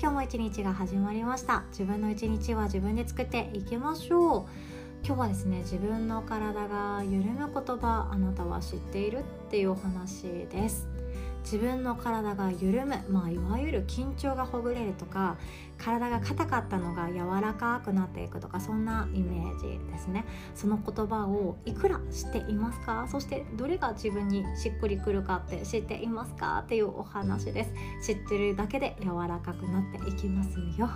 今日も一日が始まりました。自分の一日は自分で作っていきましょう。今日はですね自分の体が緩む言葉あなたは知っているっていうお話です。自分の体が緩む、まあ、いわゆる緊張がほぐれるとか体が硬かったのが柔らかくなっていくとかそんなイメージですね。その言葉をいくら知っていますか？そしてどれが自分にしっくりくるかって知っていますか？っていうお話です。知ってるだけで柔らかくなっていきますよ。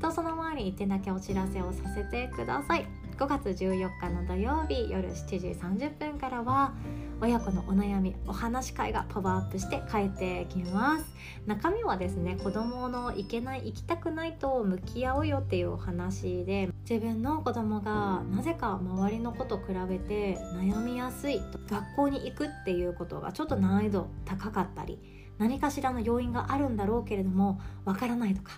とその前に1点だけお知らせをさせてください。5月14日の土曜日夜7時30分からは親子のお悩みお話会がパワーアップして変えてきます。中身はですね子供のいけない行きたくないと向き合うよっていうお話で自分の子供がなぜか周りの子と比べて悩みやすいと学校に行くっていうことがちょっと難易度高かったり何かしらの要因があるんだろうけれどもわからないとか。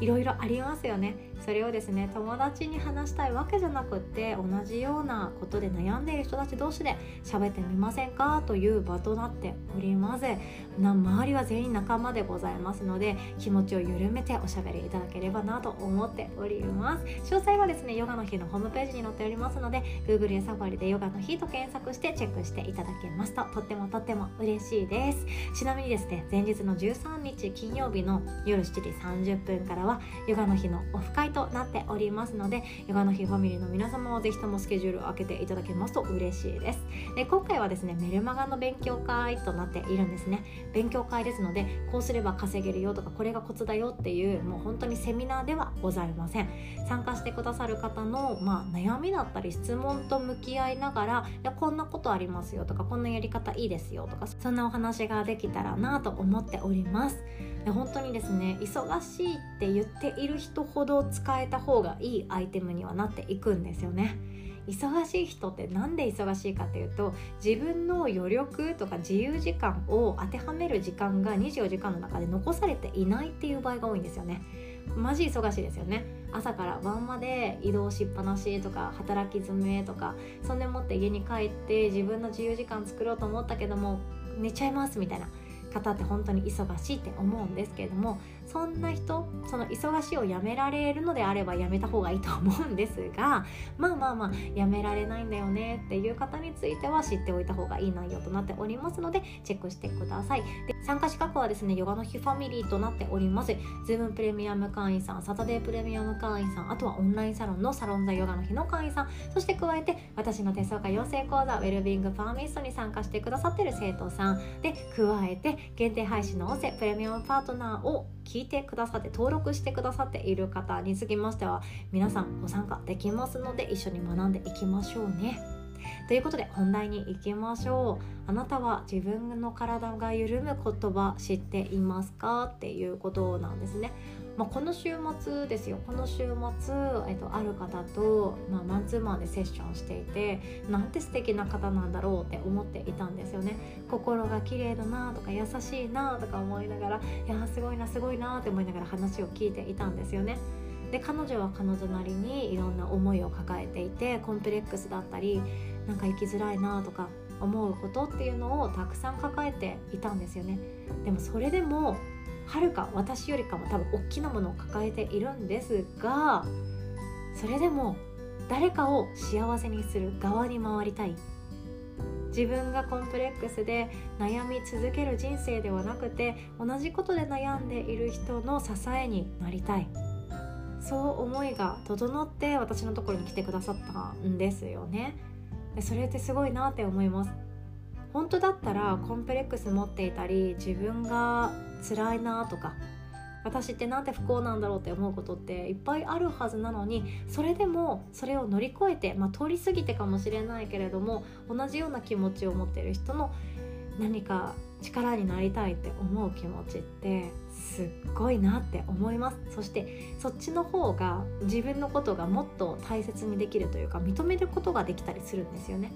いろいろありますよね。それをですね友達に話したいわけじゃなくって同じようなことで悩んでいる人たち同士で喋ってみませんか？という場となっております。周りは全員仲間でございますので気持ちを緩めておしゃべりいただければなと思っております。詳細はですねヨガの日のホームページに載っておりますので Google やサファリでヨガの日と検索してチェックしていただけますととってもとっても嬉しいです。ちなみにですね前日の13日金曜日の夜7時30分からはヨガの日のオフ会となっておりますのでヨガの日ファミリーの皆様はぜひともスケジュールを開けていただけますと嬉しいです。で今回はですねメルマガの勉強会となっているんですね。勉強会ですのでこうすれば稼げるよとかこれがコツだよっていうもう本当にセミナーではございません。参加してくださる方の、まあ、悩みだったり質問と向き合いながらいやこんなことありますよとかこんなやり方いいですよとかそんなお話ができたらなと思っております。で本当にですね忙しいって言っている人ほど使えた方がいいアイテムにはなっていくんですよね。忙しい人って何で忙しいかっていうと自分の余力とか自由時間を当てはめる時間が24時間の中で残されていないっていう場合が多いんですよね。マジ忙しいですよね。朝から晩まで移動しっぱなしとか働き詰めとかそんでもって家に帰って自分の自由時間作ろうと思ったけども寝ちゃいますみたいな。方って本当に忙しいって思うんですけれどもそんな人その忙しいをやめられるのであればやめた方がいいと思うんですがまあまあまあやめられないんだよねっていう方については知っておいた方がいい内容となっておりますのでチェックしてください。で参加資格はですねヨガの日ファミリーとなっております。Zoom プレミアム会員さんサタデープレミアム会員さんあとはオンラインサロンのサロンザヨガの日の会員さん。そして加えて私の手相家養成講座ウェルビングファーミストに参加してくださってる生徒さん。で加えて限定配信の音声プレミアムパートナーを聞いてくださって登録してくださっている方につきましては皆さんご参加できますので一緒に学んでいきましょうね。ということで本題に行きましょう。あなたは自分の体が緩む言葉知っていますか？っていうことなんですね。まあ、この週末ですよ。この週末、えっと、ある方と、まあ、マンツーマンでセッションしていてなんて素敵な方なんだろうって思っていたんですよね。心が綺麗だなとか優しいなとか思いながらいやすごいなすごいなって思いながら話を聞いていたんですよね。で彼女は彼女なりにいろんな思いを抱えていてコンプレックスだったりなんか生きづらいなとか思うことっていうのをたくさん抱えていたんですよね。でもそれでもはるか？私よりかも多分大きなものを抱えているんですがそれでも誰かを幸せにする側に回りたい。自分がコンプレックスで悩み続ける人生ではなくて同じことで悩んでいる人の支えになりたい。そう思いが整って私のところに来てくださったんですよね。それってすごいなって思います。本当だったらコンプレックス持っていたり自分が辛いなとか私ってなんて不幸なんだろうって思うことっていっぱいあるはずなのにそれでもそれを乗り越えて、まあ、通り過ぎてかもしれないけれども同じような気持ちを持ってる人の何か力になりたいって思う気持ちってすっごいなって思います。そしてそっちの方が自分のことがもっと大切にできるというか認めることができたりするんですよね。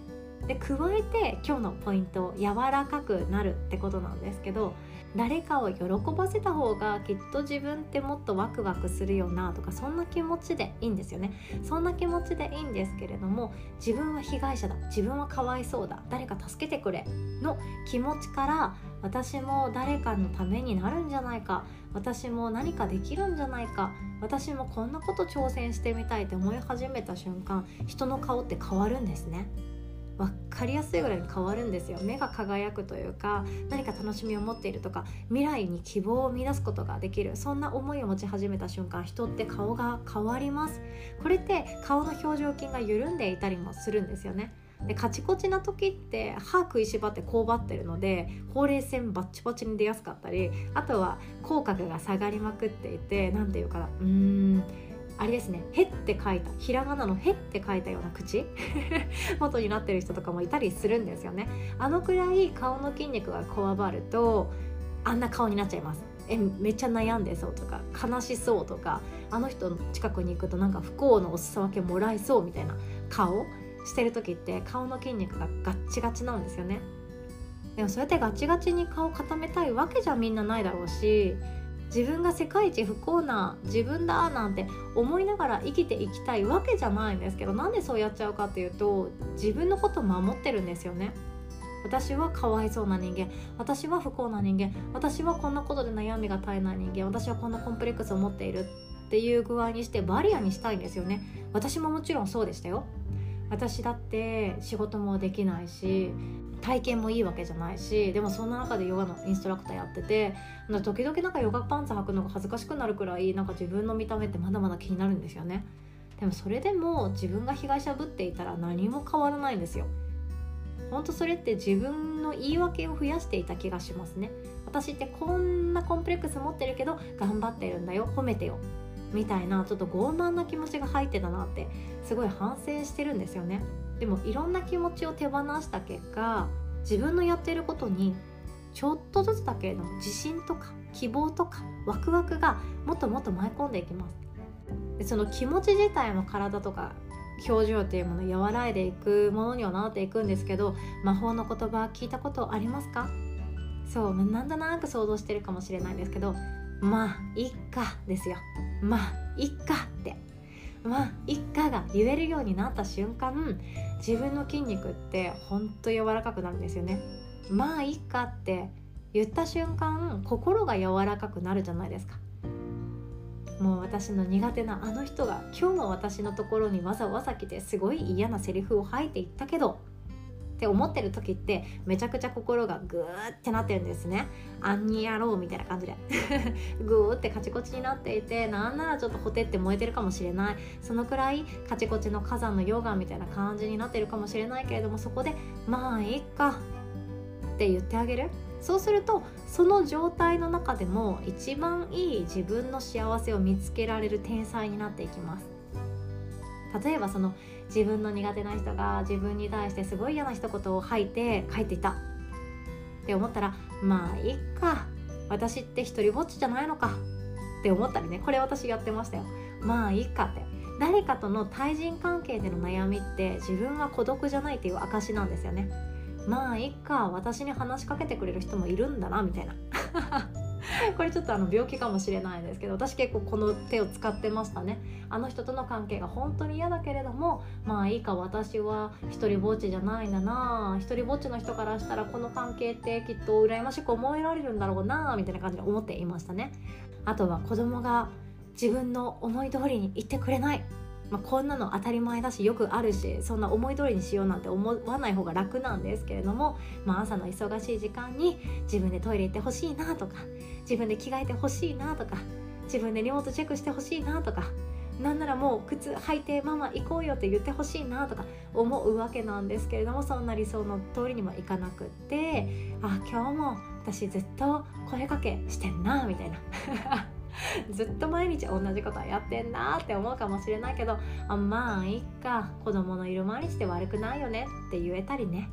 で加えて今日のポイント柔らかくなるってことなんですけど誰かを喜ばせた方がきっと自分ってもっとワクワクするよなとかそんな気持ちでいいんですよね。そんな気持ちでいいんですけれども自分は被害者だ。自分はかわいそうだ。誰か助けてくれの気持ちから私も誰かのためになるんじゃないか。私も何かできるんじゃないか。私もこんなこと挑戦してみたいって思い始めた瞬間人の顔って変わるんですね。分かりやすいぐらいに変わるんですよ。目が輝くというか何か楽しみを持っているとか未来に希望を見出すことができる。そんな思いを持ち始めた瞬間人って顔が変わります。これって顔の表情筋が緩んでいたりもするんですよね。でカチコチな時って歯食いしばってこうばってるのでほうれい線バッチバチに出やすかったりあとは口角が下がりまくっていて何て言うかなうーんあれですね「へ」って書いたひらがなの「へ」って書いたような口？元になってる人とかもいたりするんですよね。あのくらい顔の筋肉がこわばるとあんな顔になっちゃいます。えめっちゃ悩んでそうとか悲しそうとかあの人の近くに行くとなんか不幸のお裾分けもらえそうみたいな顔してる時って顔の筋肉がガッチガチなんですよね。でもそうやってガチガチに顔固めたいわけじゃみんなないだろうし自分が世界一不幸な自分だなんて思いながら生きていきたいわけじゃないんですけどなんでそうやっちゃうかっていうと自分のこと守ってるんですよね。私はかわいそうな人間。私は不幸な人間。私はこんなことで悩みが絶えない人間。私はこんなコンプレックスを持っているっていう具合にしてバリアにしたいんですよね。私ももちろんそうでしたよ。私だって仕事もできないし体験もいいわけじゃないしでもそんな中でヨガのインストラクターやってて時々なんかヨガパンツ履くのが恥ずかしくなるくらいなんか自分の見た目ってまだまだ気になるんですよね。でもそれでも自分が被害者ぶっていたら何も変わらないんですよ。ほんとそれって自分の言い訳を増やしていた気がしますね。私ってこんなコンプレックス持ってるけど頑張ってるんだよ褒めてよ。みたいなちょっと傲慢な気持ちが入ってたなってすごい反省してるんですよね。でもいろんな気持ちを手放した結果自分のやっていることにちょっとずつだけの自信とか希望とかワクワクがもっともっと舞い込んでいきます。でその気持ち自体も体とか表情というものを和らいでいくものにはなっていくんですけど魔法の言葉聞いたことありますか？そうなんとなく想像してるかもしれないんですけどまあいっかですよ。まあいっかって。まあいっかが言えるようになった瞬間自分の筋肉ってほんと柔らかくなるんですよね。まあいっかって言った瞬間心が柔らかくなるじゃないですか。もう私の苦手なあの人が今日も私のところにわざわざ来てすごい嫌なセリフを吐いていったけどって思ってる時ってめちゃくちゃ心がグーってなってるんですね。あんにやろうみたいな感じで。グーってカチコチになっていてなんならちょっとほてって燃えてるかもしれない。そのくらいカチコチの火山の溶岩みたいな感じになってるかもしれないけれどもそこでまあいいか。って言ってあげる。そうするとその状態の中でも一番いい自分の幸せを見つけられる天才になっていきます。例えばその自分の苦手な人が自分に対してすごい嫌な一言を吐いて帰っていた。って思ったらまあいっか。私って一人ぼっちじゃないのか。って思ったりね。これ私やってましたよ。まあいいかって。誰かとの対人関係での悩みって自分は孤独じゃないっていう証なんですよね。まあいっか。私に話しかけてくれる人もいるんだなみたいな。これちょっとあの病気かもしれないですけど私結構この手を使ってましたね。あの人との関係が本当に嫌だけれどもまあいいか私は一人ぼっちじゃないんだな。一人ぼっちの人からしたらこの関係ってきっと羨ましく思えられるんだろうなみたいな感じで思っていましたね。あとは子供が自分の思い通りに言ってくれない。まあ、こんなの当たり前だしよくあるしそんな思い通りにしようなんて思わない方が楽なんですけれども、まあ、朝の忙しい時間に自分でトイレ行ってほしいなとか自分で着替えてほしいなとか自分で荷物チェックしてほしいなとかなんならもう靴履いてママ行こうよって言ってほしいなとか思うわけなんですけれどもそんな理想の通りにもいかなくってあ今日も私ずっと声かけしてんなみたいな。ずっと毎日同じことはやってんなって思うかもしれないけどあまあいっか。子供のいる毎日って悪くないよねって言えたりね。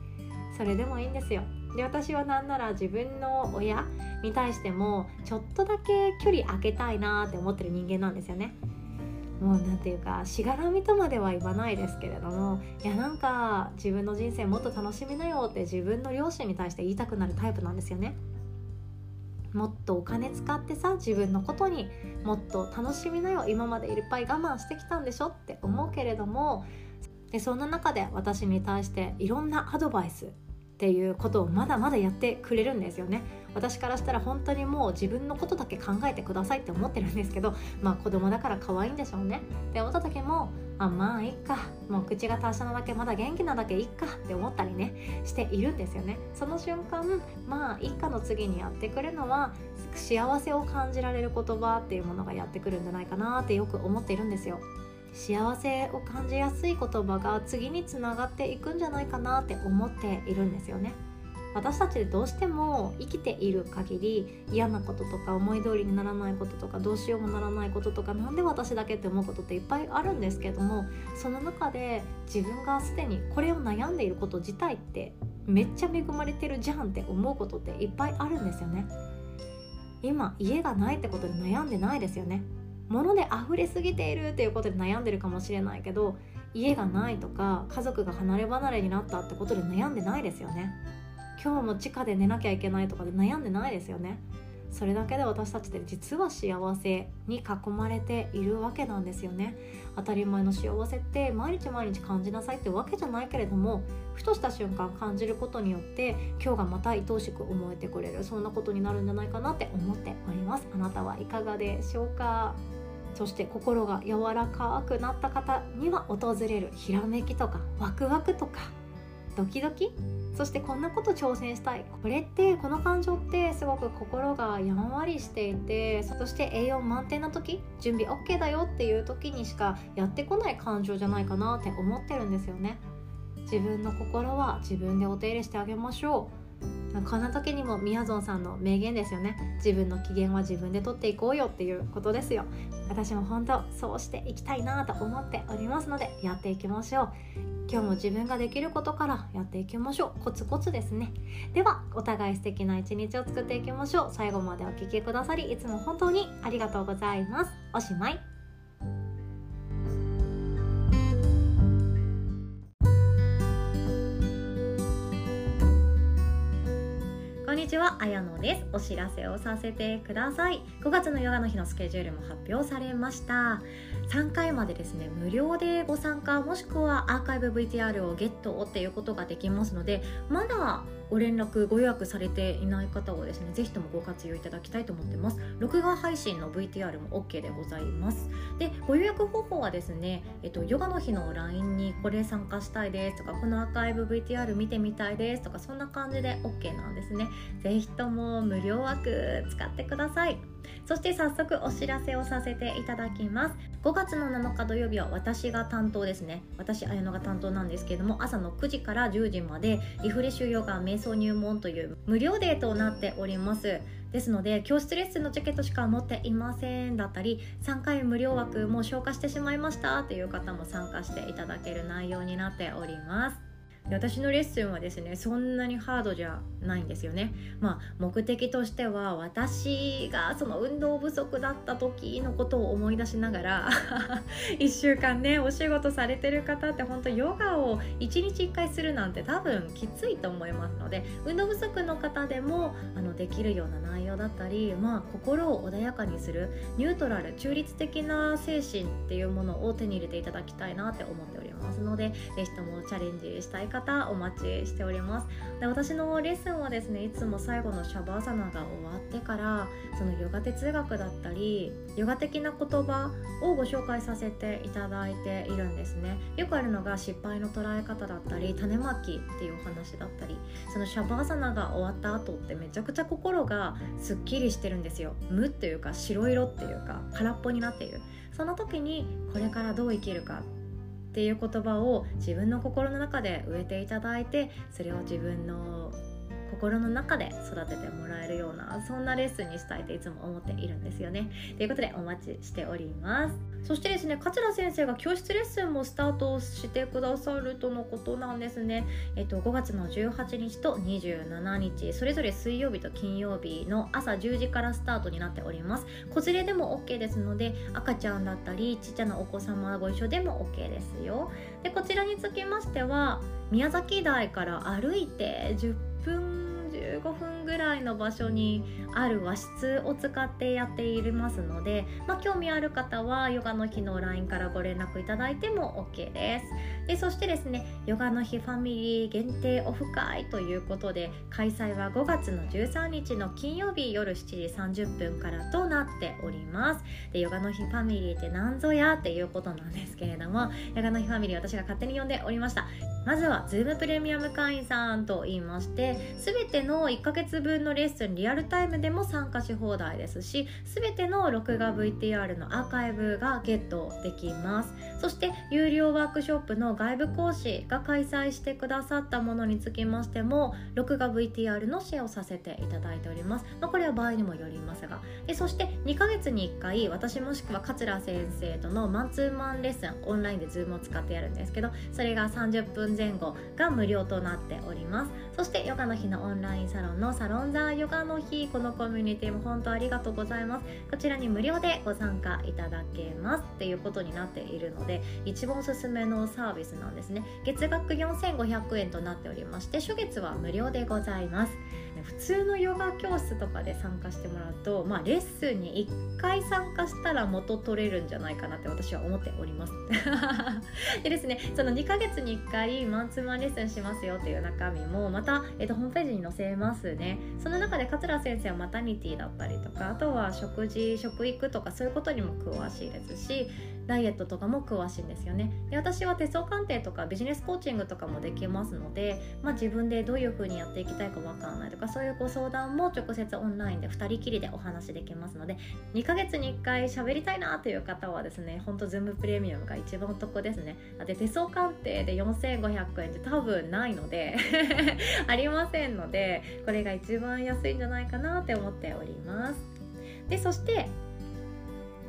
それでもいいんですよ。で私はなんなら自分の親に対してもちょっとだけ距離空けたいなって思ってる人間なんですよね。もうなんていうかしがらみとまでは言わないですけれどもいやなんか自分の人生もっと楽しみなよって自分の両親に対して言いたくなるタイプなんですよね。もっとお金使ってさ自分のことにもっと楽しみなよ今までいっぱい我慢してきたんでしょって思うけれどもでそんな中で私に対していろんなアドバイスっていうことをまだまだやってくれるんですよね。私からしたら本当にもう自分のことだけ考えてくださいって思ってるんですけどまあ子供だから可愛いんでしょうね。って思った時もあまあいっか。もう口が達者なだけまだ元気なだけいっか。って思ったりねしているんですよね。その瞬間まあ一家の次にやってくるのは幸せを感じられる言葉っていうものがやってくるんじゃないかなってよく思っているんですよ。幸せを感じやすい言葉が次につながっていくんじゃないかなって思っているんですよね。私たちでどうしても生きている限り嫌なこととか思い通りにならないこととかどうしようもならないこととか何で私だけって思うことっていっぱいあるんですけどもその中で自分がすでにこれを悩んでいること自体ってめっちゃ恵まれてるじゃんって思うことっていっぱいあるんですよね。今家がないってことで悩んでないですよね。物で溢れすぎているっていうことで悩んでるかもしれないけど家がないとか家族が離れ離れになったってことで悩んでないですよね。今日も地下で寝なきゃいけないとかで悩んでないですよね。それだけで私たちで実は幸せに囲まれているわけなんですよね。当たり前の幸せって毎日毎日感じなさいってわけじゃないけれどもふとした瞬間感じることによって今日がまた愛おしく思えてくれる。そんなことになるんじゃないかなって思っております。あなたはいかがでしょうか？そして心が柔らかくなった方には訪れるひらめきとかワクワクとかドキドキ？そしてこんなこと挑戦したい？これってこの感情ってすごく心がやんわりしていてそして栄養満点な時？準備 OK だよっていう時にしかやってこない感情じゃないかなって思ってるんですよね。自分の心は自分でお手入れしてあげましょう。こんな時にもみやぞんさんの名言ですよね。自分の機嫌は自分で取っていこうよっていうことですよ。私も本当そうしていきたいなと思っておりますのでやっていきましょう。今日も自分ができることからやっていきましょう。コツコツですね。ではお互い素敵な一日を作っていきましょう。最後までお聴きくださりいつも本当にありがとうございます。おしまい。にちは、あやのです。お知らせをさせてください。5月のヨガの日のスケジュールも発表されました。3回までですね、無料でご参加もしくはアーカイブ VTR をゲットっていうことができますので、まだご連絡ご予約されていない方はですね是非ともご活用いただきたいと思ってます。録画配信の VTR も OK でございます。でご予約方法はですね、えっと、ヨガの日の LINE にこれ参加したいですとかこのアーカイブ VTR 見てみたいですとかそんな感じで OK なんですね。是非とも無料枠使ってください。そして早速お知らせをさせていただきます。5月の7日土曜日は私が担当ですね。私綾乃が担当なんですけれども朝の9時から10時までリフレッシュヨガ瞑想入門という無料デーとなっております。ですので教室レッスンのチケットしか持っていませんだったり3回無料枠も消化してしまいましたという方も参加していただける内容になっております。私のレッスンはですねそんなにハードじゃないんですよね。まあ目的としては私がその運動不足だった時のことを思い出しながら 1週間ねお仕事されてる方って本当ヨガを1日1回するなんて多分きついと思いますので運動不足の方でもあのできるような内容だったりまあ心を穏やかにするニュートラル中立的な精神っていうものを手に入れていただきたいなって思っております。ますので是非ともチャレンジしたい方お待ちしております。で私のレッスンはですねいつも最後のシャバーサナが終わってからそのヨガ哲学だったりヨガ的な言葉をご紹介させていただいているんですね。よくあるのが失敗の捉え方だったり種まきっていうお話だったりそのシャバーサナが終わった後ってめちゃくちゃ心がすっきりしてるんですよ。無っていうか白色っていうか空っぽになっている。その時にこれからどう生きるかっていう言葉を自分の心の中で植えていただいてそれを自分の心の中で育ててもらえるようなそんなレッスンにしたいといつも思っているんですよね。ということでお待ちしております。そしてですね桂先生が教室レッスンもスタートしてくださるとのことなんですね。えっと5月の18日と27日それぞれ水曜日と金曜日の朝10時からスタートになっております。子連れでも OK ですので赤ちゃんだったりちっちゃなお子様ご一緒でも OK ですよ。でこちらにつきましては宮崎台から歩いて10分15分ぐらいの場所にある和室を使ってやっていますので、まあ、興味ある方はヨガの日の LINE からご連絡いただいても OK です。でそしてですねヨガの日ファミリー限定オフ会ということで開催は5月の13日の金曜日夜7時30分からとなっております。でヨガの日ファミリーって何ぞやっていうことなんですけれどもヨガの日ファミリー私が勝手に呼んでおりました。まずは Zoom プレミアム会員さんと言いまして全ての1ヶ月分のレッスンリアルタイムででも参加し放題ですし全ての録画 VTR のアーカイブがゲットできます。そして有料ワークショップの外部講師が開催してくださったものにつきましても録画 VTR のシェアをさせていただいております、まあ、これは場合にもよりますが。でそして2ヶ月に1回私もしくは桂先生とのマンツーマンレッスンオンラインで Zoom を使ってやるんですけどそれが30分前後が無料となっております。そしてヨガの日のオンラインサロンのサロンザーヨガの日このコミュニティも本当ありがとうございます。こちらに無料でご参加いただけます。っていうことになっているので一番おすすめのサービスなんですね。月額4500円となっておりまして初月は無料でございます。普通のヨガ教室とかで参加してもらうと、まあ、レッスンに1回参加したら元取れるんじゃないかなって私は思っております。でですねその2ヶ月に1回マンツーマンレッスンしますよっていう中身もまた、えー、とホームページに載せますね。その中で桂先生はマタニティだったりとかあとは食事食育とかそういうことにも詳しいですしダイエットとかも詳しいんですよね。で私は手相鑑定とかビジネスコーチングとかもできますので、まあ、自分でどういう風にやっていきたいか分かんないとかそういうご相談も直接オンラインで2人きりでお話できますので2ヶ月に1回喋りたいなという方はですねほんと Zoom プレミアムが一番お得ですね。だって手相鑑定で4500円って多分ないので ありませんのでこれが一番安いんじゃないかなって思っております。でそして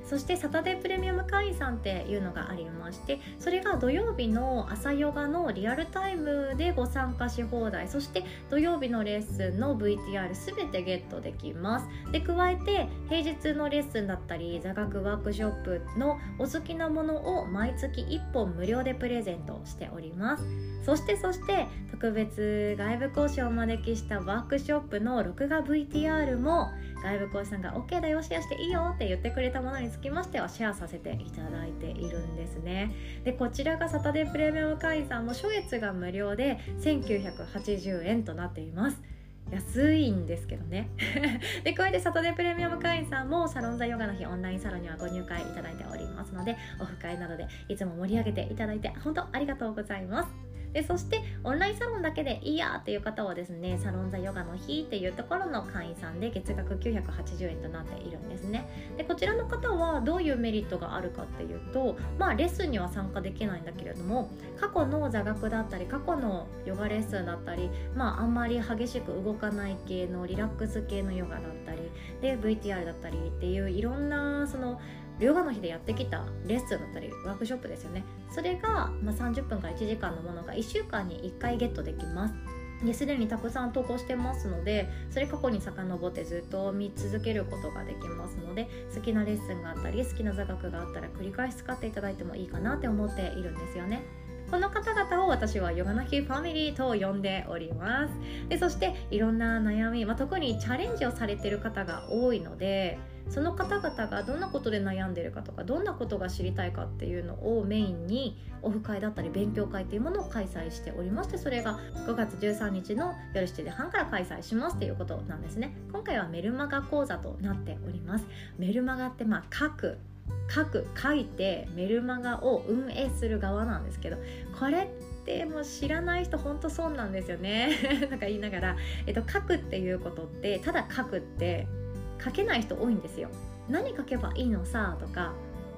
そしてサタデープレミアム会員さんっていうのがありましてそれが土曜日の朝ヨガのリアルタイムでご参加し放題そして土曜日のレッスンの VTR 全てゲットできます。で加えて平日のレッスンだったり座学ワークショップのお好きなものを毎月1本無料でプレゼントしております。そしてそして特別外部講師をお招きしたワークショップの録画 VTR も外部講師さんが OK だよシェアしていいよって言ってくれたものにつきましてはシェアさせていただいているんですね。でこちらがサタデープレミアム会員さんも初月が無料で1980円となっています。安いんですけどね。でこれでサタデープレミアム会員さんもサロンザヨガの日オンラインサロンにはご入会いただいておりますのでオフ会などでいつも盛り上げていただいて本当ありがとうございます。でそしてオンラインサロンだけでいいやっていう方はですねサロンザヨガの日っていうところの会員さんで月額980円となっているんですね。でこちらの方はどういうメリットがあるかっていうとまあレッスンには参加できないんだけれども過去の座学だったり過去のヨガレッスンだったりまああんまり激しく動かない系のリラックス系のヨガだったりで VTR だったりっていういろんなそのヨガの日でやってきたレッスンだったりワークショップですよね。それが、まあ、30分から1時間のものが1週間に1回ゲットできます。ですでにたくさん投稿してますのでそれ過去に遡ってずっと見続けることができますので好きなレッスンがあったり好きな座学があったら繰り返し使っていただいてもいいかなって思っているんですよね。この方々を私はヨガナヒファミリーと呼んでおります。でそしていろんな悩み、まあ、特にチャレンジをされてる方が多いのでその方々がどんなことで悩んでるかとかどんなことが知りたいかっていうのをメインにオフ会だったり勉強会っていうものを開催しておりましてそれが5月13日の夜7時半から開催しますっていうことなんですね。今回はメルマガ講座となっております。メルマガってまあ書く書く書いてメルマガを運営する側なんですけどこれってもう知らない人ほんと損なんですよね。なんか言いながら、えっと、書くっていうことってただ書くって書けない人多いんですよ。何書けばいいのさとか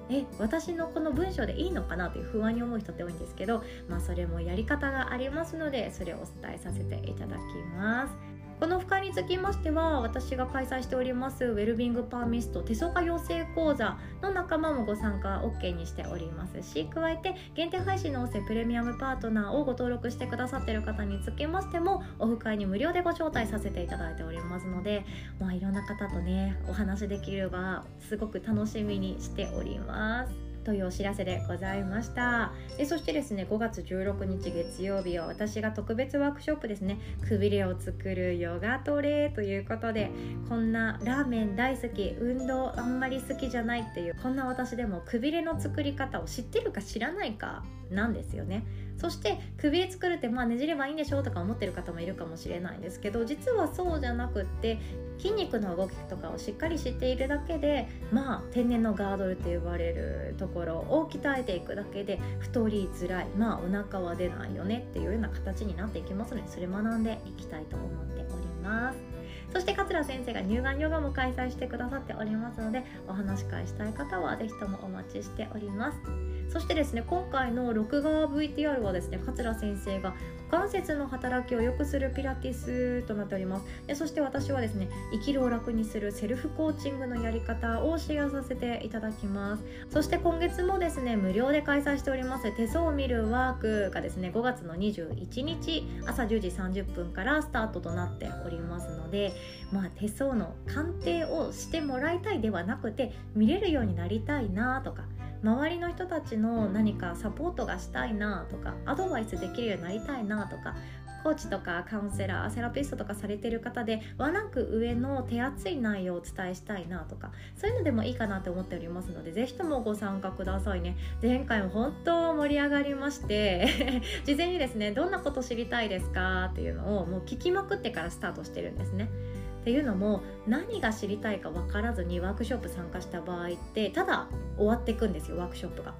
え私のこの文章でいいのかなという不安に思う人って多いんですけどまあそれもやり方がありますのでそれをお伝えさせていただきます。この深につきましては私が開催しておりますウェルビングパーミスト手相家養成講座の仲間もご参加 OK にしておりますし加えて限定配信の音声プレミアムパートナーをご登録してくださっている方につきましてもオフ会に無料でご招待させていただいておりますので、まあ、いろんな方とねお話できればすごく楽しみにしております。というお知らせでございました。でそしてですね5月16日月曜日は私が特別ワークショップですねくびれを作るヨガトレということでこんなラーメン大好き運動あんまり好きじゃないっていうこんな私でもくびれの作り方を知ってるか知らないかなんですよね。そしてくびれ作るってまあねじればいいんでしょうとか思ってる方もいるかもしれないんですけど実はそうじゃなくって筋肉の動きとかをしっかり知っているだけでまあ天然のガードルって呼ばれるところを鍛えていくだけで太りづらいまあお腹は出ないよねっていうような形になっていきますのでそれ学んでいきたいと思っております。そして桂先生が乳がんヨガも開催してくださっておりますのでお話し会したい方は是非ともお待ちしておりますそしてですね今回の録画 VTR はですね桂先生が股関節の働きを良くするピラティスとなっております。でそして私はですね生きるを楽にするセルフコーチングのやり方をシェアさせていただきます。そして今月もですね無料で開催しております手相を見るワークがですね5月の21日朝10時30分からスタートとなっておりますのでまあ手相の鑑定をしてもらいたいではなくて見れるようになりたいなとか周りの人たちの何かサポートがしたいなとかアドバイスできるようになりたいなとかコーチとかカウンセラーセラピストとかされてる方でワンランク上の手厚い内容をお伝えしたいなとかそういうのでもいいかなと思っておりますので是非ともご参加くださいね。前回も本当盛り上がりまして 事前にですねどんなこと知りたいですかっていうのをもう聞きまくってからスタートしてるんですねっていうのも何が知りたいか分からずにワークショップ参加した場合ってただ終わっていくんですよワークショップが。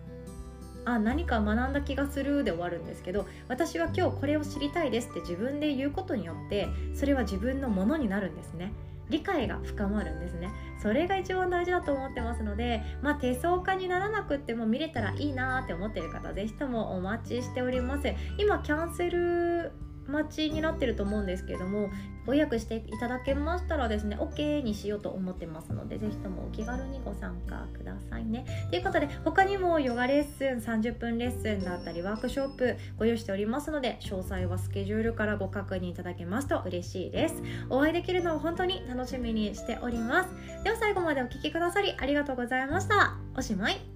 あ何か学んだ気がするで終わるんですけど私は今日これを知りたいですって自分で言うことによってそれは自分のものになるんですね。理解が深まるんですね。それが一番大事だと思ってますのでまあ手相家にならなくっても見れたらいいなって思ってる方是非ともお待ちしております。今キャンセル待ちになってると思うんですけれどもご予約していただけましたらですね OK にしようと思ってますのでぜひともお気軽にご参加くださいね。ということで他にもヨガレッスン30分レッスンだったりワークショップご用意しておりますので詳細はスケジュールからご確認いただけますと嬉しいです。お会いできるのを本当に楽しみにしております。では最後までお聴きくださりありがとうございました。おしまい。